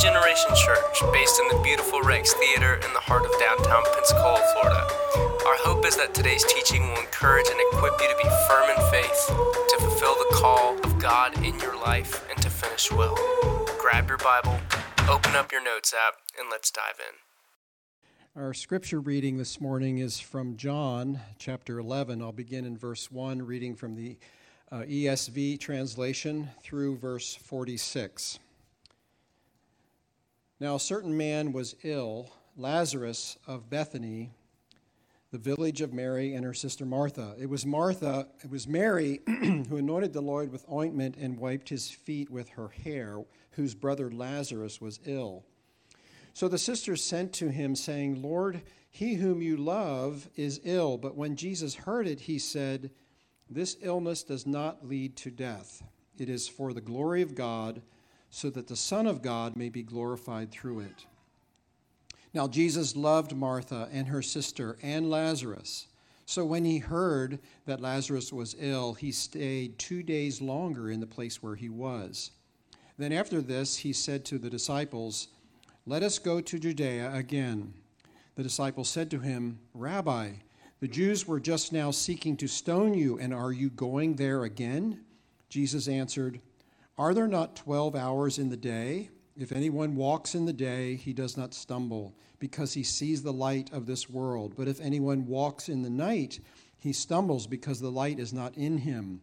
Generation Church, based in the beautiful Rex Theater in the heart of downtown Pensacola, Florida. Our hope is that today's teaching will encourage and equip you to be firm in faith, to fulfill the call of God in your life, and to finish well. Grab your Bible, open up your notes app, and let's dive in. Our scripture reading this morning is from John chapter 11. I'll begin in verse 1, reading from the uh, ESV translation through verse 46. Now, a certain man was ill, Lazarus of Bethany, the village of Mary and her sister Martha. It was Martha, it was Mary who anointed the Lord with ointment and wiped his feet with her hair, whose brother Lazarus was ill. So the sisters sent to him, saying, Lord, he whom you love is ill. But when Jesus heard it, he said, This illness does not lead to death. It is for the glory of God so that the Son of God may be glorified through it. Now, Jesus loved Martha and her sister and Lazarus. So when he heard that Lazarus was ill, he stayed two days longer in the place where he was. Then after this, he said to the disciples, Let us go to Judea again. The disciples said to him, Rabbi, the Jews were just now seeking to stone you, and are you going there again? Jesus answered, are there not 12 hours in the day? If anyone walks in the day, he does not stumble, because he sees the light of this world. But if anyone walks in the night, he stumbles, because the light is not in him.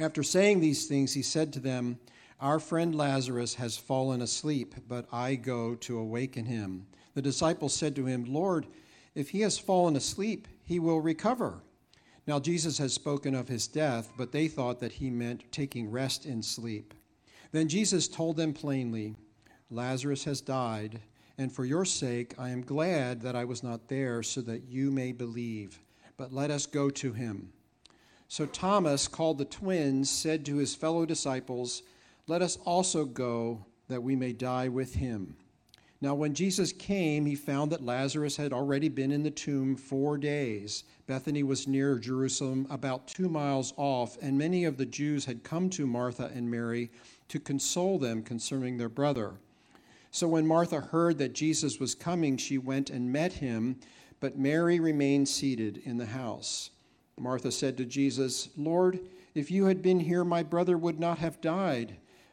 After saying these things, he said to them, Our friend Lazarus has fallen asleep, but I go to awaken him. The disciples said to him, Lord, if he has fallen asleep, he will recover. Now, Jesus has spoken of his death, but they thought that he meant taking rest in sleep. Then Jesus told them plainly, Lazarus has died, and for your sake I am glad that I was not there, so that you may believe. But let us go to him. So Thomas, called the twins, said to his fellow disciples, Let us also go, that we may die with him. Now, when Jesus came, he found that Lazarus had already been in the tomb four days. Bethany was near Jerusalem, about two miles off, and many of the Jews had come to Martha and Mary to console them concerning their brother. So when Martha heard that Jesus was coming, she went and met him, but Mary remained seated in the house. Martha said to Jesus, Lord, if you had been here, my brother would not have died.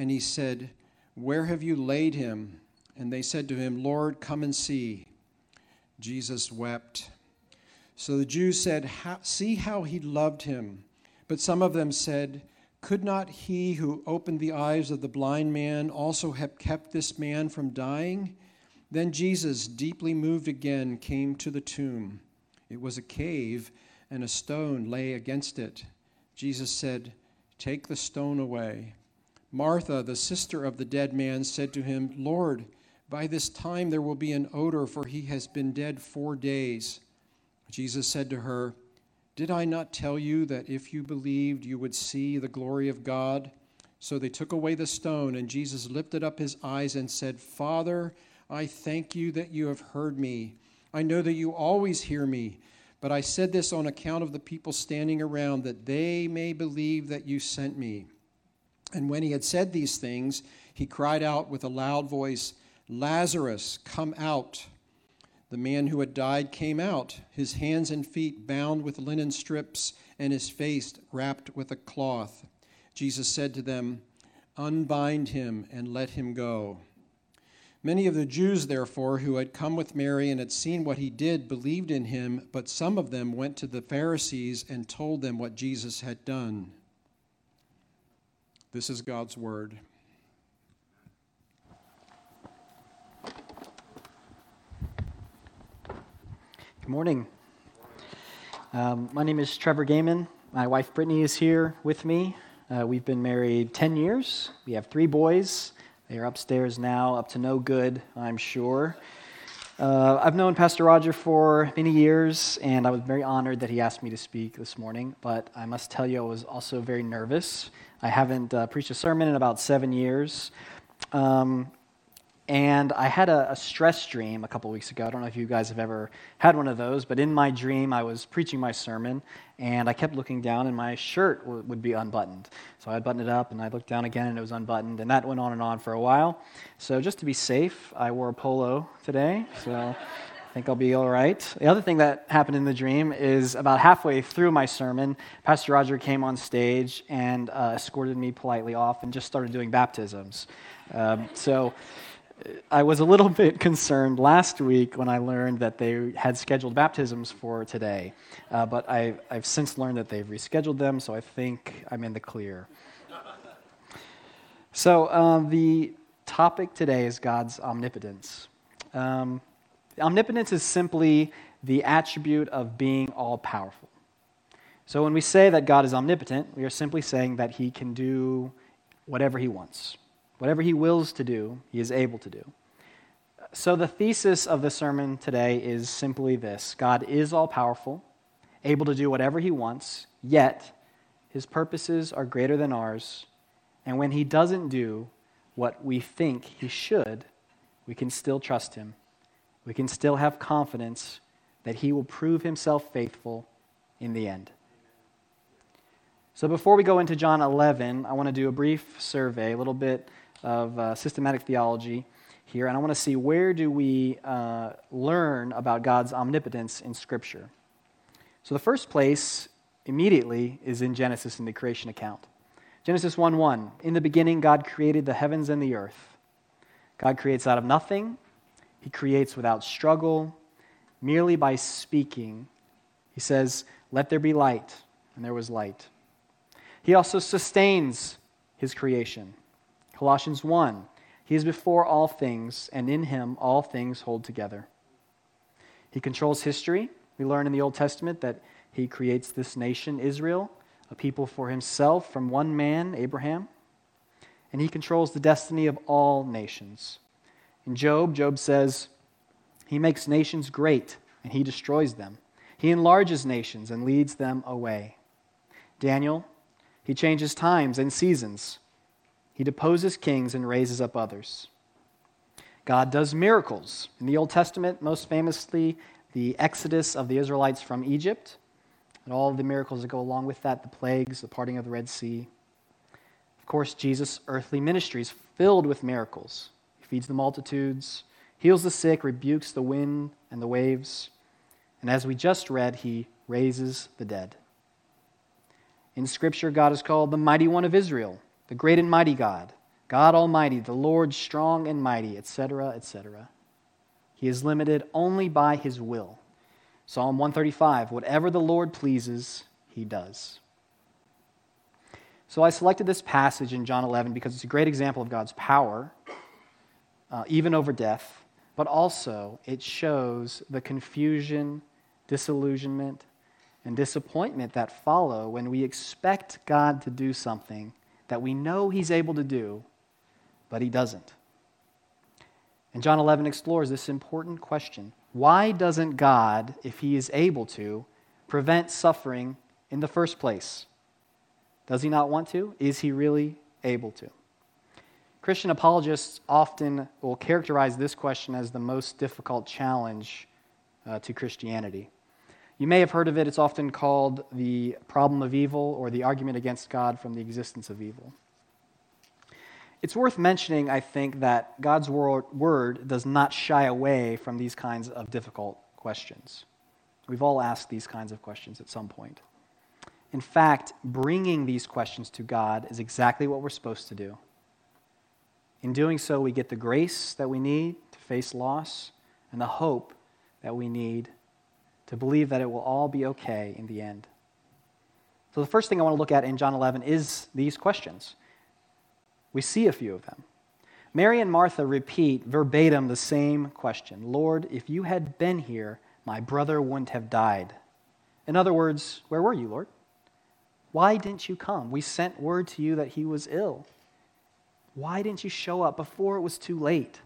And he said, Where have you laid him? And they said to him, Lord, come and see. Jesus wept. So the Jews said, See how he loved him. But some of them said, Could not he who opened the eyes of the blind man also have kept this man from dying? Then Jesus, deeply moved again, came to the tomb. It was a cave, and a stone lay against it. Jesus said, Take the stone away. Martha, the sister of the dead man, said to him, Lord, by this time there will be an odor, for he has been dead four days. Jesus said to her, Did I not tell you that if you believed, you would see the glory of God? So they took away the stone, and Jesus lifted up his eyes and said, Father, I thank you that you have heard me. I know that you always hear me But I said this on account of the people standing around, that they may believe that you sent me. And when he had said these things, he cried out with a loud voice, Lazarus, come out. The man who had died came out, his hands and feet bound with linen strips, and his face wrapped with a cloth. Jesus said to them, Unbind him and let him go. Many of the Jews, therefore, who had come with Mary and had seen what he did, believed in him, but some of them went to the Pharisees and told them what Jesus had done. This is God's word. Good morning. Um, my name is Trevor Gehman. My wife Brittany is here with me. Uh, we've been married 10 years. We have three boys. They are upstairs now, up to no good, I'm sure. Uh, I've known Pastor Roger for many years, and I was very honored that he asked me to speak this morning. But I must tell you, I was also very nervous. I haven't uh, preached a sermon in about seven years. Um, and I had a, a, stress dream a couple weeks ago. I don't know if you guys have ever had one of those, but in my dream, I was preaching my sermon, and I kept looking down, and my shirt w- would be unbuttoned. So I'd button it up, and I looked down again, and it was unbuttoned, and that went on and on for a while. So just to be safe, I wore a polo today. So I think I'll be all right. The other thing that happened in the dream is about halfway through my sermon, Pastor Roger came on stage and uh, escorted me politely off and just started doing baptisms. Um, so I was a little bit concerned last week when I learned that they had scheduled baptisms for today, uh, but I, I've since learned that they've rescheduled them, so I think I'm in the clear. So, um, the topic today is God's omnipotence. Um, omnipotence is simply the attribute of being all powerful. So, when we say that God is omnipotent, we are simply saying that he can do whatever he wants. Whatever he wills to do, he is able to do. So, the thesis of the sermon today is simply this God is all powerful, able to do whatever he wants, yet his purposes are greater than ours. And when he doesn't do what we think he should, we can still trust him. We can still have confidence that he will prove himself faithful in the end. So, before we go into John 11, I want to do a brief survey, a little bit of uh, systematic theology here, and I want to see where do we uh, learn about God's omnipotence in Scripture. So the first place immediately is in Genesis in the creation account. Genesis 1 1. In the beginning, God created the heavens and the earth. God creates out of nothing, He creates without struggle, merely by speaking. He says, Let there be light, and there was light. He also sustains His creation. Colossians 1 He is before all things, and in him all things hold together. He controls history. We learn in the Old Testament that he creates this nation, Israel, a people for himself from one man, Abraham. And he controls the destiny of all nations. In Job, Job says, He makes nations great, and he destroys them. He enlarges nations and leads them away. Daniel, he changes times and seasons. He deposes kings and raises up others. God does miracles. In the Old Testament, most famously, the exodus of the Israelites from Egypt, and all of the miracles that go along with that the plagues, the parting of the Red Sea. Of course, Jesus' earthly ministry is filled with miracles. Feeds the multitudes, heals the sick, rebukes the wind and the waves, and as we just read, he raises the dead. In Scripture, God is called the Mighty One of Israel the great and mighty God, God Almighty, the Lord strong and mighty, etc., etc. He is limited only by his will. Psalm 135 Whatever the Lord pleases, he does. So I selected this passage in John 11 because it's a great example of God's power, uh, even over death, but also it shows the confusion, disillusionment, and disappointment that follow when we expect God to do something that we know he's able to do, but he doesn't. And John 11 explores this important question Why doesn't God, if he is able to, prevent suffering in the first place? Does he not want to? Is he really able to? Christian apologists often will characterize this question as the most difficult challenge uh, to Christianity. You may have heard of it. It's often called the problem of evil or the argument against God from the existence of evil. It's worth mentioning, I think, that God's word does not shy away from these kinds of difficult questions. We've all asked these kinds of questions at some point. In fact, bringing these questions to God is exactly what we're supposed to do. In doing so, we get the grace that we need to face loss and the hope that we need to believe that it will all be okay in the end. So, the first thing I want to look at in John 11 is these questions. We see a few of them. Mary and Martha repeat verbatim the same question Lord, if you had been here, my brother wouldn't have died. In other words, where were you, Lord? Why didn't you come? We sent word to you that he was ill. Why didn't you show up before it was too late?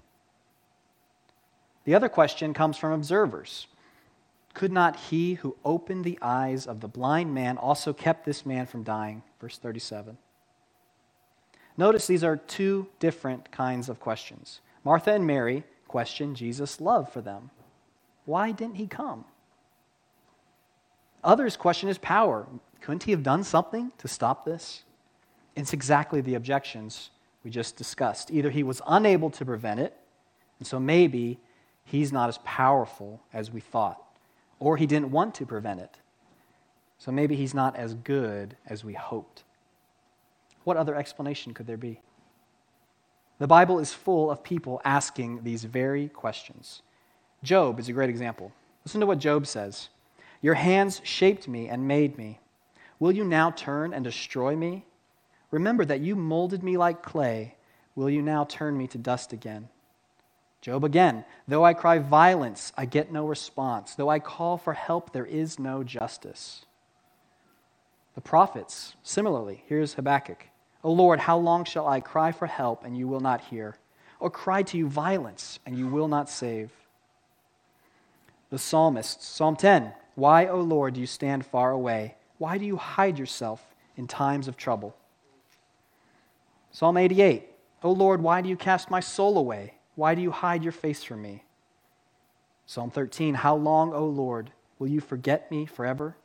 The other question comes from observers. Could not he who opened the eyes of the blind man also kept this man from dying? Verse 37. Notice these are two different kinds of questions. Martha and Mary question Jesus' love for them. Why didn't he come? Others question his power. Couldn't he have done something to stop this? It's exactly the objections we just discussed. Either he was unable to prevent it, and so maybe he's not as powerful as we thought, or he didn't want to prevent it. So maybe he's not as good as we hoped. What other explanation could there be? The Bible is full of people asking these very questions. Job is a great example. Listen to what Job says Your hands shaped me and made me. Will you now turn and destroy me? Remember that you molded me like clay. Will you now turn me to dust again? Job again, though I cry violence, I get no response. Though I call for help, there is no justice. The prophets, similarly, here's Habakkuk. O Lord, how long shall I cry for help and you will not hear? Or cry to you violence and you will not save? The psalmists, Psalm 10 Why, O Lord, do you stand far away? Why do you hide yourself in times of trouble? Psalm 88 O Lord, why do you cast my soul away? Why do you hide your face from me? Psalm 13 How long, O Lord, will you forget me forever?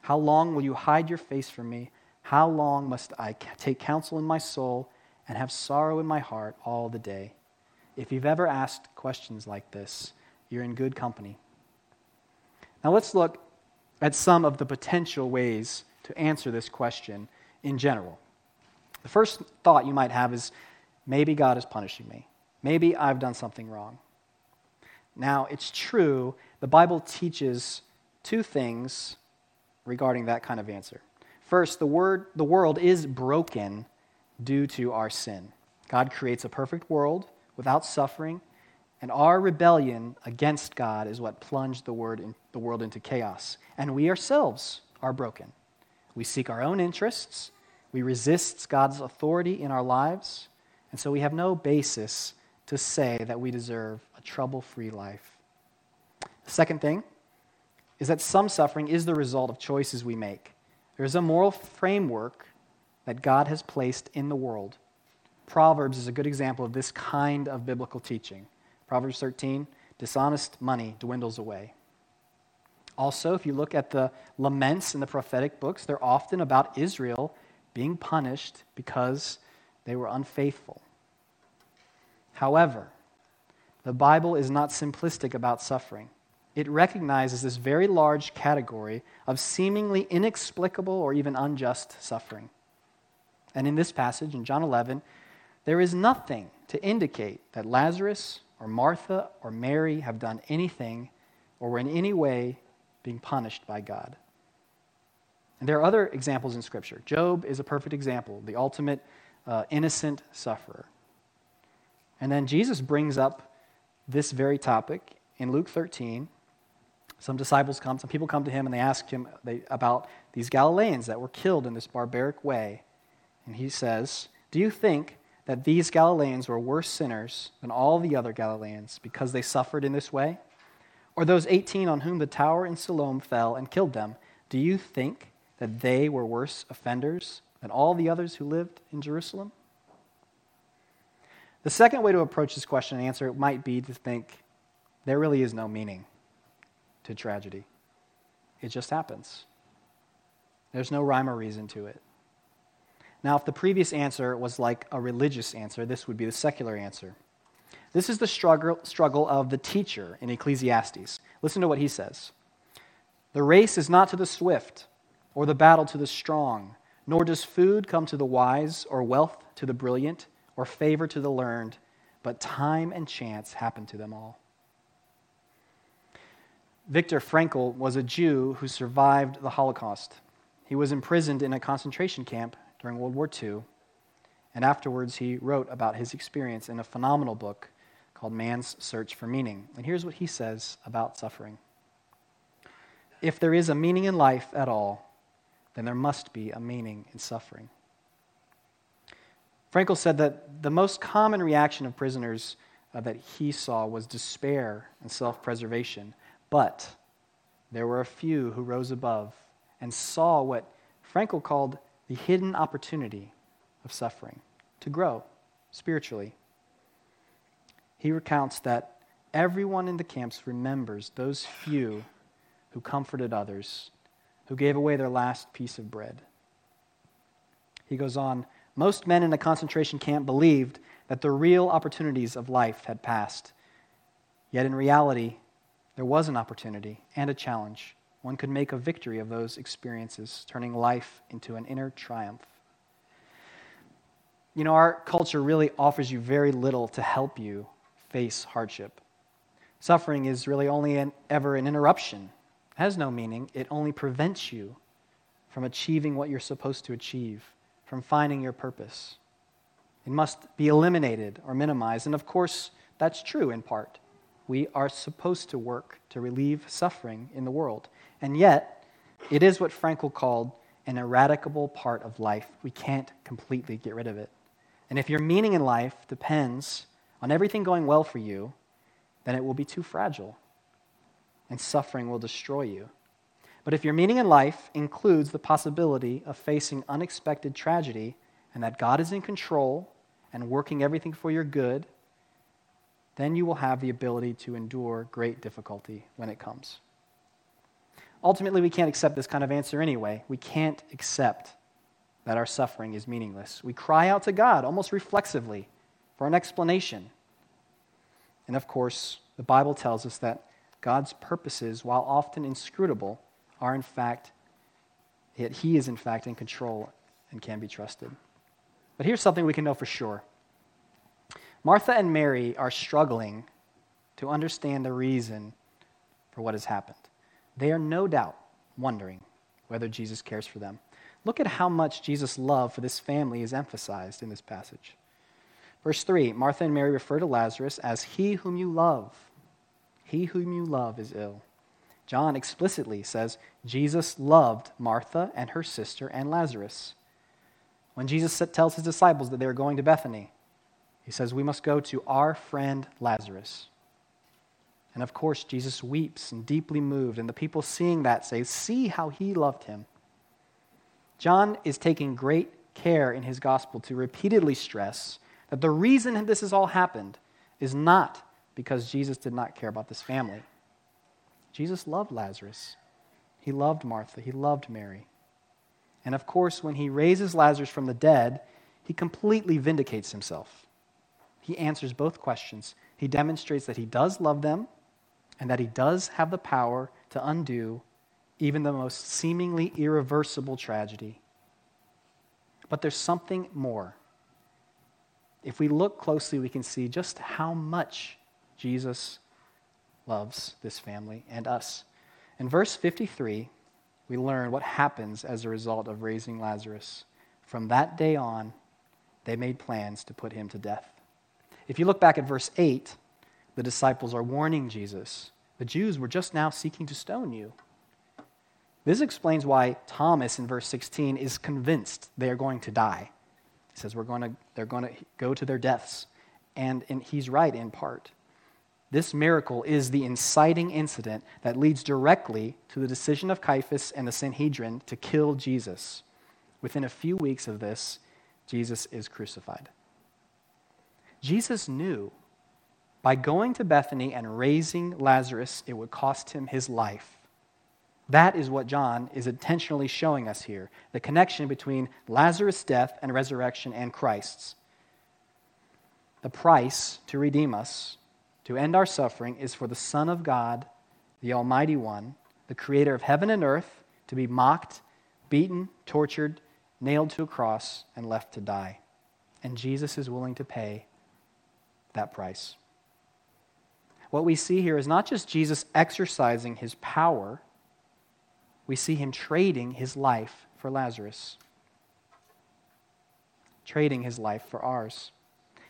How long will you hide your face from me? How long must I take counsel in my soul and have sorrow in my heart all the day? If you've ever asked questions like this, you're in good company. Now let's look at some of the potential ways to answer this question in general. The first thought you might have is maybe God is punishing me. Maybe I've done something wrong. Now, it's true, the Bible teaches two things regarding that kind of answer. First, the, word, the world is broken due to our sin. God creates a perfect world without suffering, and our rebellion against God is what plunged the, word in, the world into chaos. And we ourselves are broken. We seek our own interests, we resist God's authority in our lives, and so we have no basis to say that we deserve a trouble free life. The second thing is that some suffering is the result of choices we make. There's a moral framework that God has placed in the world. Proverbs is a good example of this kind of biblical teaching. Proverbs 13 dishonest money dwindles away. Also, if you look at the laments in the prophetic books, they're often about Israel being punished because they were unfaithful. However, the Bible is not simplistic about suffering it recognizes this very large category of seemingly inexplicable or even unjust suffering. And in this passage, in John 11, there is nothing to indicate that Lazarus or Martha or Mary have done anything or were in any way being punished by God. And there are other examples in Scripture. Job is a perfect example, the ultimate uh, innocent sufferer. And then Jesus brings up this very topic in Luke 13 some disciples come, some people come to him and they ask him they, about these Galileans that were killed in this barbaric way. And he says, Do you think that these Galileans were worse sinners than all the other Galileans because they suffered in this way? Or those 18 on whom the tower in Siloam fell and killed them, do you think that they were worse offenders than all the others who lived in Jerusalem? The second way to approach this question and answer it might be to think there really is no meaning to tragedy. It just happens. There's no rhyme or reason to it. Now, if the previous answer was like a religious answer, this would be the secular answer. This is the struggle, struggle of the teacher in Ecclesiastes. Listen to what he says The race is not to the swift, or the battle to the strong, nor does food come to the wise, or wealth to the brilliant, or favor to the learned, but time and chance happen to them all. Viktor Frankl was a Jew who survived the Holocaust. He was imprisoned in a concentration camp during World War II, and afterwards he wrote about his experience in a phenomenal book called Man's Search for Meaning. And here's what he says about suffering If there is a meaning in life at all, then there must be a meaning in suffering. Frankl said that the most common reaction of prisoners uh, that he saw was despair and self preservation. But there were a few who rose above and saw what Frankl called the hidden opportunity of suffering to grow spiritually. He recounts that everyone in the camps remembers those few who comforted others, who gave away their last piece of bread. He goes on, most men in a concentration camp believed that the real opportunities of life had passed. Yet in reality, there was an opportunity and a challenge. One could make a victory of those experiences, turning life into an inner triumph. You know, our culture really offers you very little to help you face hardship. Suffering is really only an, ever an interruption, has no meaning. It only prevents you from achieving what you're supposed to achieve from finding your purpose. It must be eliminated or minimized. And of course, that's true in part. We are supposed to work to relieve suffering in the world. And yet, it is what Frankl called an eradicable part of life. We can't completely get rid of it. And if your meaning in life depends on everything going well for you, then it will be too fragile, and suffering will destroy you. But if your meaning in life includes the possibility of facing unexpected tragedy and that God is in control and working everything for your good, then you will have the ability to endure great difficulty when it comes. Ultimately, we can't accept this kind of answer anyway. We can't accept that our suffering is meaningless. We cry out to God almost reflexively for an explanation. And of course, the Bible tells us that God's purposes, while often inscrutable, are in fact, yet he is in fact in control and can be trusted. But here's something we can know for sure Martha and Mary are struggling to understand the reason for what has happened. They are no doubt wondering whether Jesus cares for them. Look at how much Jesus' love for this family is emphasized in this passage. Verse 3 Martha and Mary refer to Lazarus as he whom you love. He whom you love is ill. John explicitly says Jesus loved Martha and her sister and Lazarus. When Jesus tells his disciples that they are going to Bethany, he says, We must go to our friend Lazarus. And of course, Jesus weeps and deeply moved, and the people seeing that say, See how he loved him. John is taking great care in his gospel to repeatedly stress that the reason this has all happened is not because Jesus did not care about this family. Jesus loved Lazarus. He loved Martha. He loved Mary. And of course, when he raises Lazarus from the dead, he completely vindicates himself. He answers both questions. He demonstrates that he does love them and that he does have the power to undo even the most seemingly irreversible tragedy. But there's something more. If we look closely, we can see just how much Jesus loves this family and us. In verse 53, we learn what happens as a result of raising Lazarus. From that day on, they made plans to put him to death. If you look back at verse 8, the disciples are warning Jesus. The Jews were just now seeking to stone you. This explains why Thomas in verse 16 is convinced they are going to die. He says we're going to, they're going to go to their deaths. And, and he's right in part. This miracle is the inciting incident that leads directly to the decision of Caiaphas and the Sanhedrin to kill Jesus. Within a few weeks of this, Jesus is crucified. Jesus knew by going to Bethany and raising Lazarus, it would cost him his life. That is what John is intentionally showing us here the connection between Lazarus' death and resurrection and Christ's. The price to redeem us, to end our suffering, is for the Son of God, the Almighty One, the creator of heaven and earth, to be mocked, beaten, tortured, nailed to a cross, and left to die. And Jesus is willing to pay that price. What we see here is not just Jesus exercising his power, we see him trading his life for Lazarus, trading his life for ours.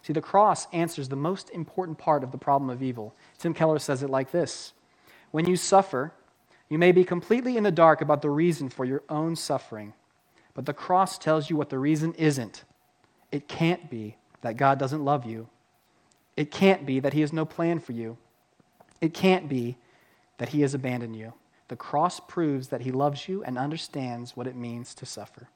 See, the cross answers the most important part of the problem of evil. Tim Keller says it like this When you suffer, you may be completely in the dark about the reason for your own suffering, but the cross tells you what the reason isn't. It can't be that God doesn't love you, it can't be that He has no plan for you, it can't be that He has abandoned you. The cross proves that He loves you and understands what it means to suffer.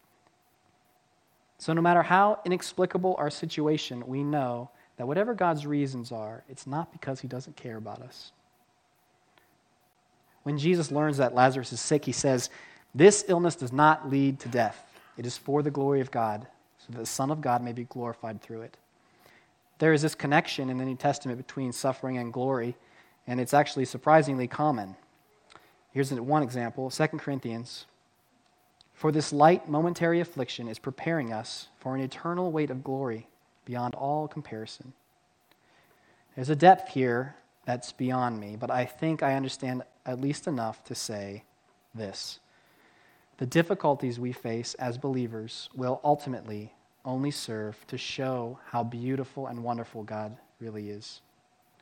So, no matter how inexplicable our situation, we know that whatever God's reasons are, it's not because He doesn't care about us. When Jesus learns that Lazarus is sick, He says, This illness does not lead to death. It is for the glory of God, so that the Son of God may be glorified through it. There is this connection in the New Testament between suffering and glory, and it's actually surprisingly common. Here's one example 2 Corinthians for this light momentary affliction is preparing us for an eternal weight of glory beyond all comparison. There's a depth here that's beyond me, but I think I understand at least enough to say this. The difficulties we face as believers will ultimately only serve to show how beautiful and wonderful God really is.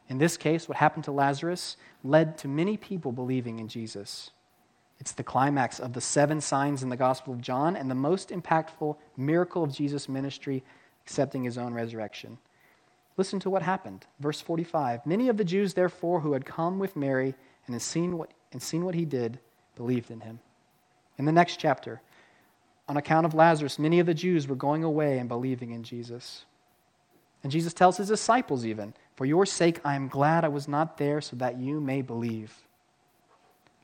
In this case, what happened to Lazarus led to many people believing in Jesus. It's the climax of the seven signs in the Gospel of John and the most impactful miracle of Jesus' ministry, accepting his own resurrection. Listen to what happened. Verse 45 Many of the Jews, therefore, who had come with Mary and had seen what, and seen what he did, believed in him. In the next chapter, on account of Lazarus, many of the Jews were going away and believing in Jesus. And Jesus tells his disciples, even, For your sake, I am glad I was not there so that you may believe.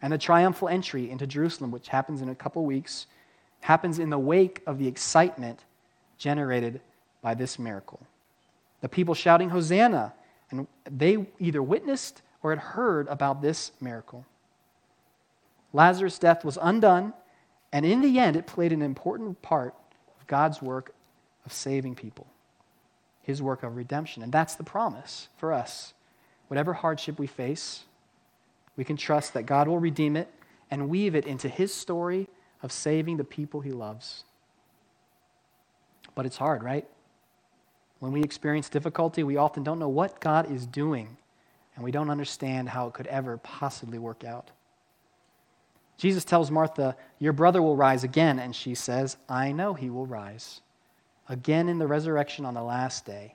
And the triumphal entry into Jerusalem, which happens in a couple weeks, happens in the wake of the excitement generated by this miracle. The people shouting, Hosanna, and they either witnessed or had heard about this miracle. Lazarus' death was undone, and in the end, it played an important part of God's work of saving people, his work of redemption. And that's the promise for us. Whatever hardship we face, we can trust that God will redeem it and weave it into his story of saving the people he loves. But it's hard, right? When we experience difficulty, we often don't know what God is doing, and we don't understand how it could ever possibly work out. Jesus tells Martha, Your brother will rise again, and she says, I know he will rise again in the resurrection on the last day.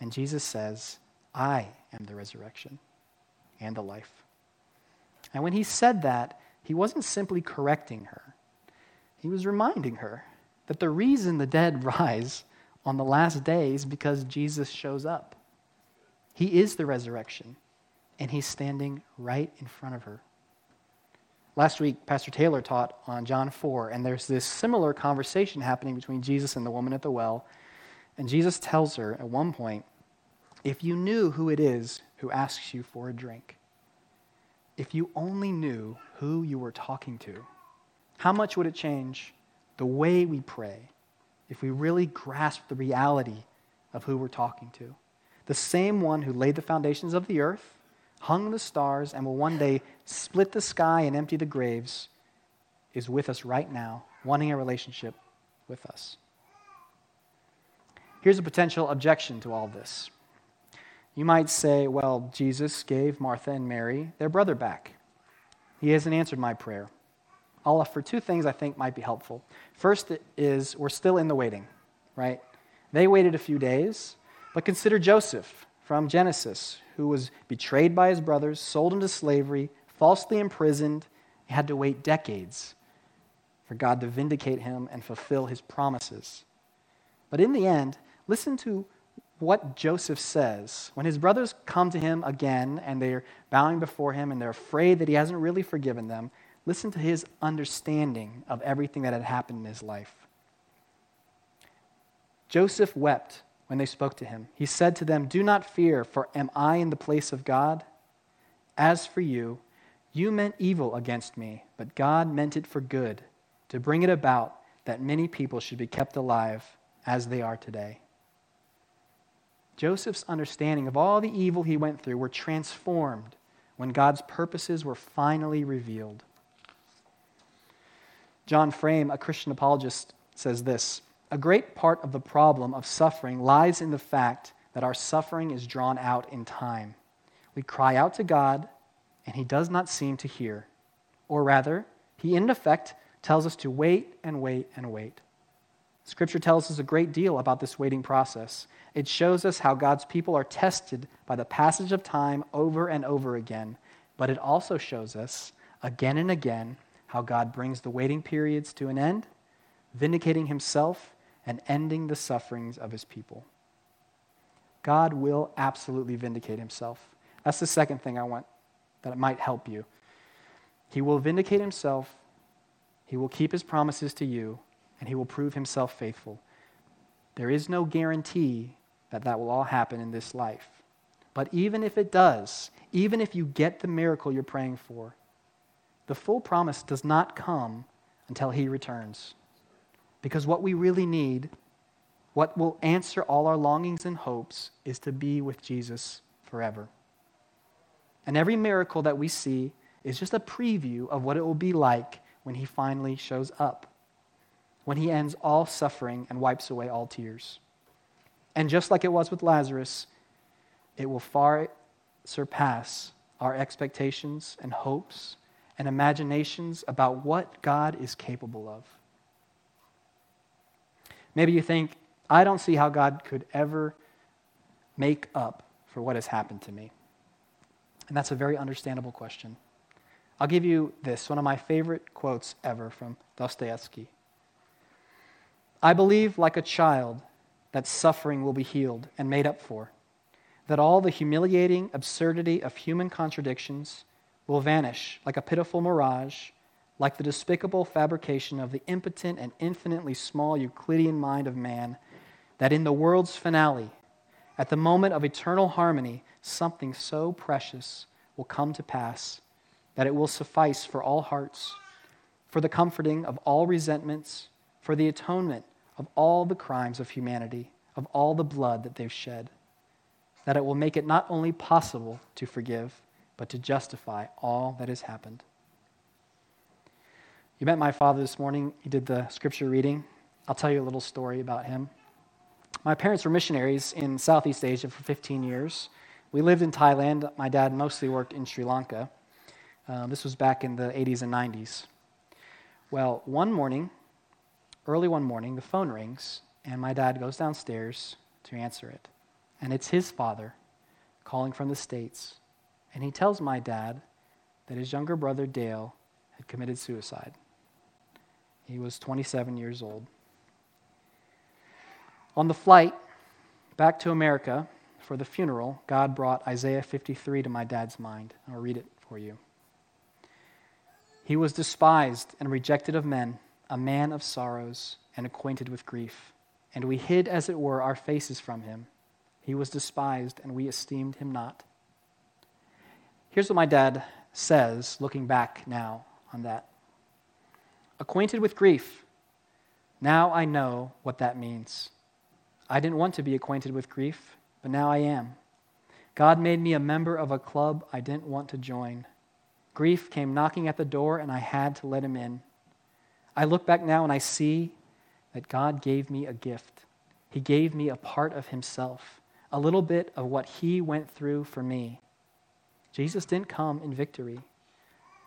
And Jesus says, I am the resurrection and the life. And when he said that, he wasn't simply correcting her, he was reminding her that the reason the dead rise on the last day is because Jesus shows up. He is the resurrection, and he's standing right in front of her. Last week, Pastor Taylor taught on John 4, and there's this similar conversation happening between Jesus and the woman at the well. And Jesus tells her at one point, If you knew who it is who asks you for a drink, if you only knew who you were talking to, how much would it change the way we pray if we really grasped the reality of who we're talking to? The same one who laid the foundations of the earth, hung the stars, and will one day split the sky and empty the graves is with us right now, wanting a relationship with us. Here's a potential objection to all this. You might say, well, Jesus gave Martha and Mary their brother back. He hasn't answered my prayer. I'll offer two things I think might be helpful. First is we're still in the waiting, right? They waited a few days, but consider Joseph from Genesis, who was betrayed by his brothers, sold into slavery, falsely imprisoned. He had to wait decades for God to vindicate him and fulfill his promises. But in the end, listen to what Joseph says. When his brothers come to him again and they're bowing before him and they're afraid that he hasn't really forgiven them, Listen to his understanding of everything that had happened in his life. Joseph wept when they spoke to him. He said to them, Do not fear, for am I in the place of God? As for you, you meant evil against me, but God meant it for good, to bring it about that many people should be kept alive as they are today. Joseph's understanding of all the evil he went through were transformed when God's purposes were finally revealed. John Frame, a Christian apologist, says this A great part of the problem of suffering lies in the fact that our suffering is drawn out in time. We cry out to God, and He does not seem to hear. Or rather, He in effect tells us to wait and wait and wait. Scripture tells us a great deal about this waiting process. It shows us how God's people are tested by the passage of time over and over again, but it also shows us again and again how God brings the waiting periods to an end, vindicating himself and ending the sufferings of his people. God will absolutely vindicate himself. That's the second thing I want that it might help you. He will vindicate himself, he will keep his promises to you, and he will prove himself faithful. There is no guarantee that that will all happen in this life. But even if it does, even if you get the miracle you're praying for, the full promise does not come until he returns. Because what we really need, what will answer all our longings and hopes, is to be with Jesus forever. And every miracle that we see is just a preview of what it will be like when he finally shows up when he ends all suffering and wipes away all tears. And just like it was with Lazarus, it will far surpass our expectations and hopes and imaginations about what God is capable of. Maybe you think, I don't see how God could ever make up for what has happened to me. And that's a very understandable question. I'll give you this, one of my favorite quotes ever from Dostoevsky. I believe, like a child, that suffering will be healed and made up for, that all the humiliating absurdity of human contradictions will vanish like a pitiful mirage, like the despicable fabrication of the impotent and infinitely small Euclidean mind of man, that in the world's finale, at the moment of eternal harmony, something so precious will come to pass that it will suffice for all hearts, for the comforting of all resentments, for the atonement of all the crimes of humanity, of all the blood that they've shed, that it will make it not only possible to forgive, but to justify all that has happened. You met my father this morning. He did the scripture reading. I'll tell you a little story about him. My parents were missionaries in Southeast Asia for 15 years. We lived in Thailand. My dad mostly worked in Sri Lanka. Uh, this was back in the 80s and 90s. Well, one morning, early one morning, the phone rings, and my dad goes downstairs to answer it. And it's his father calling from the States. And he tells my dad that his younger brother, Dale, had committed suicide. He was 27 years old. On the flight back to America for the funeral, God brought Isaiah 53 to my dad's mind. I'll read it for you. He was despised and rejected of men a man of sorrows and acquainted with grief. And we hid, as it were, our faces from him. He was despised, and we esteemed him not. Here's what my dad says, looking back now on that Acquainted with grief. Now I know what that means. I didn't want to be acquainted with grief, but now I am. God made me a member of a club I didn't want to join. Grief came knocking at the door, and I had to let him in. I look back now and I see that God gave me a gift. He gave me a part of Himself, a little bit of what He went through for me. Jesus didn't come in victory.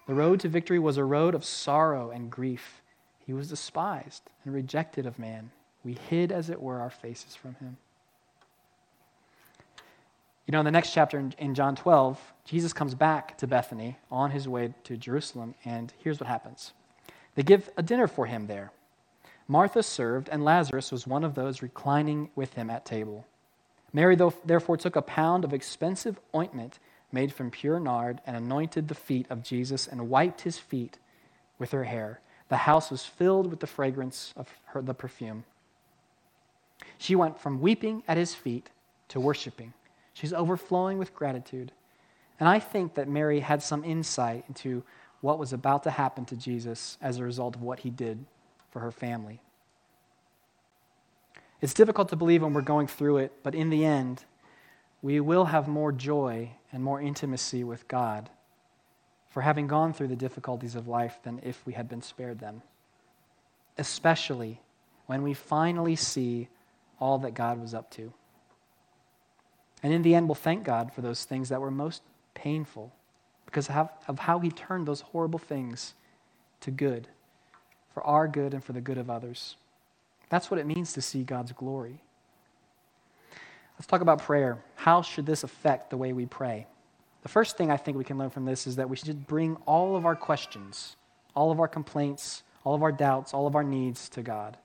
The road to victory was a road of sorrow and grief. He was despised and rejected of man. We hid, as it were, our faces from Him. You know, in the next chapter in, John 12, Jesus comes back to Bethany on his way to Jerusalem, and here's what happens. They give a dinner for him there. Martha served, and Lazarus was one of those reclining with him at table. Mary, therefore, took a pound of expensive ointment made from pure nard and anointed the feet of Jesus and wiped his feet with her hair. The house was filled with the fragrance of her, the perfume. She went from weeping at his feet to worshiping. She's overflowing with gratitude. And I think that Mary had some insight into what was about to happen to Jesus as a result of what he did for her family. It's difficult to believe when we're going through it, but in the end, we will have more joy and more intimacy with God for having gone through the difficulties of life than if we had been spared them. Especially when we finally see all that God was up to. And in the end, we'll thank God for those things that were most painful because of how He turned those horrible things to good, for our good and for the good of others. That's what it means to see God's glory. Let's talk about prayer. How should this affect the way we pray? The first thing I think we can learn from this is that we should bring all of our questions, all of our complaints, all of our doubts, all of our needs to God.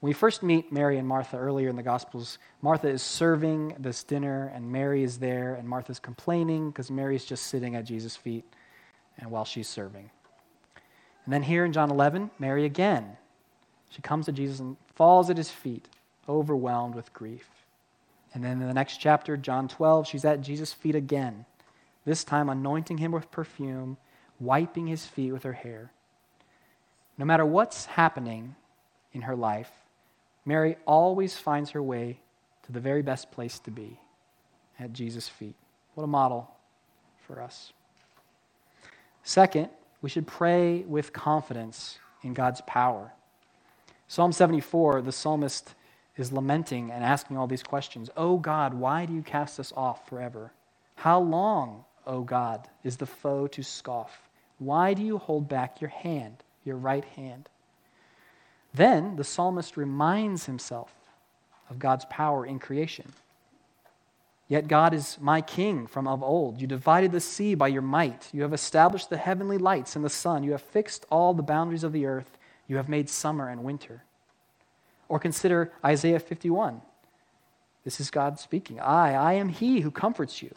When we first meet Mary and Martha earlier in the Gospels, Martha is serving this dinner, and Mary is there, and Martha's complaining because Mary is just sitting at Jesus' feet and while she's serving. And then here in John 11, Mary again she comes to Jesus and falls at his feet, overwhelmed with grief. And then in the next chapter, John 12, she's at Jesus' feet again, this time anointing him with perfume, wiping his feet with her hair. No matter what's happening in her life, Mary always finds her way to the very best place to be at Jesus' feet. What a model for us. Second, we should pray with confidence in God's power. Psalm 74, the psalmist is lamenting and asking all these questions. Oh God, why do you cast us off forever? How long, O oh God, is the foe to scoff? Why do you hold back your hand, your right hand? Then the psalmist reminds himself of God's power in creation. Yet God is my king from of old. You divided the sea by your might. You have established the heavenly lights and the sun. You have fixed all the boundaries of the earth. You have made summer and winter. Or consider Isaiah 51. This is God speaking. I, I am he who comforts you.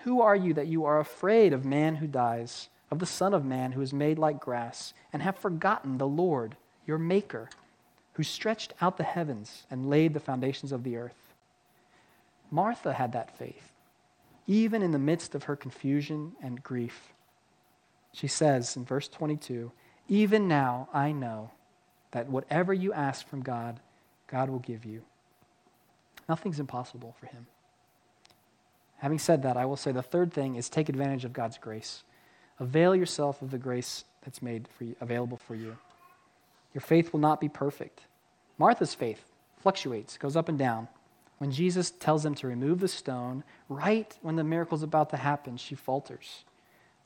Who are you that you are afraid of man who dies, of the Son of Man who is made like grass, and have forgotten the Lord, your Maker, who stretched out the heavens and laid the foundations of the earth? Martha had that faith, even in the midst of her confusion and grief. She says in verse 22 even now I know that whatever you ask from God, God will give you. Nothing's impossible for him. Having said that, I will say the third thing is take advantage of God's grace. Avail yourself of the grace that's made for you, available for you. Your faith will not be perfect. Martha's faith fluctuates, goes up and down. When Jesus tells them to remove the stone, right when the miracle is about to happen, she falters.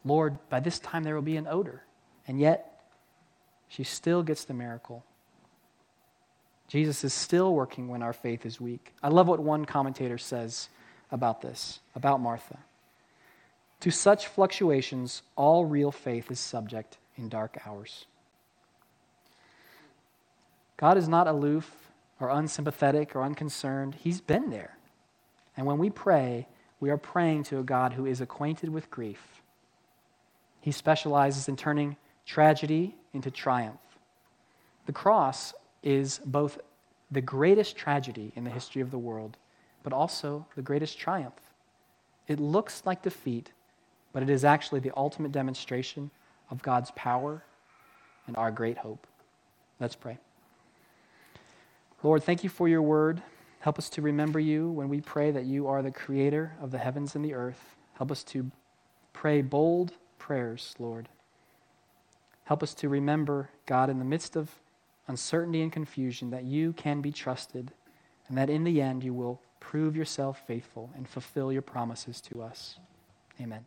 Lord, by this time there will be an odor. And yet, she still gets the miracle. Jesus is still working when our faith is weak. I love what one commentator says about this, about Martha. To such fluctuations, all real faith is subject in dark hours. God is not aloof or unsympathetic or unconcerned. He's been there. And when we pray, we are praying to a God who is acquainted with grief. He specializes in turning tragedy into triumph. The cross is both the greatest tragedy in the history of the world, but also the greatest triumph. It looks like defeat, but it is actually the ultimate demonstration of God's power and our great hope. Let's pray. Lord, thank you for your word. Help us to remember you when we pray that you are the creator of the heavens and the earth. Help us to pray bold prayers, Lord. Help us to remember, God, in the midst of uncertainty and confusion, that you can be trusted and that in the end you will prove yourself faithful and fulfill your promises to us. Amen.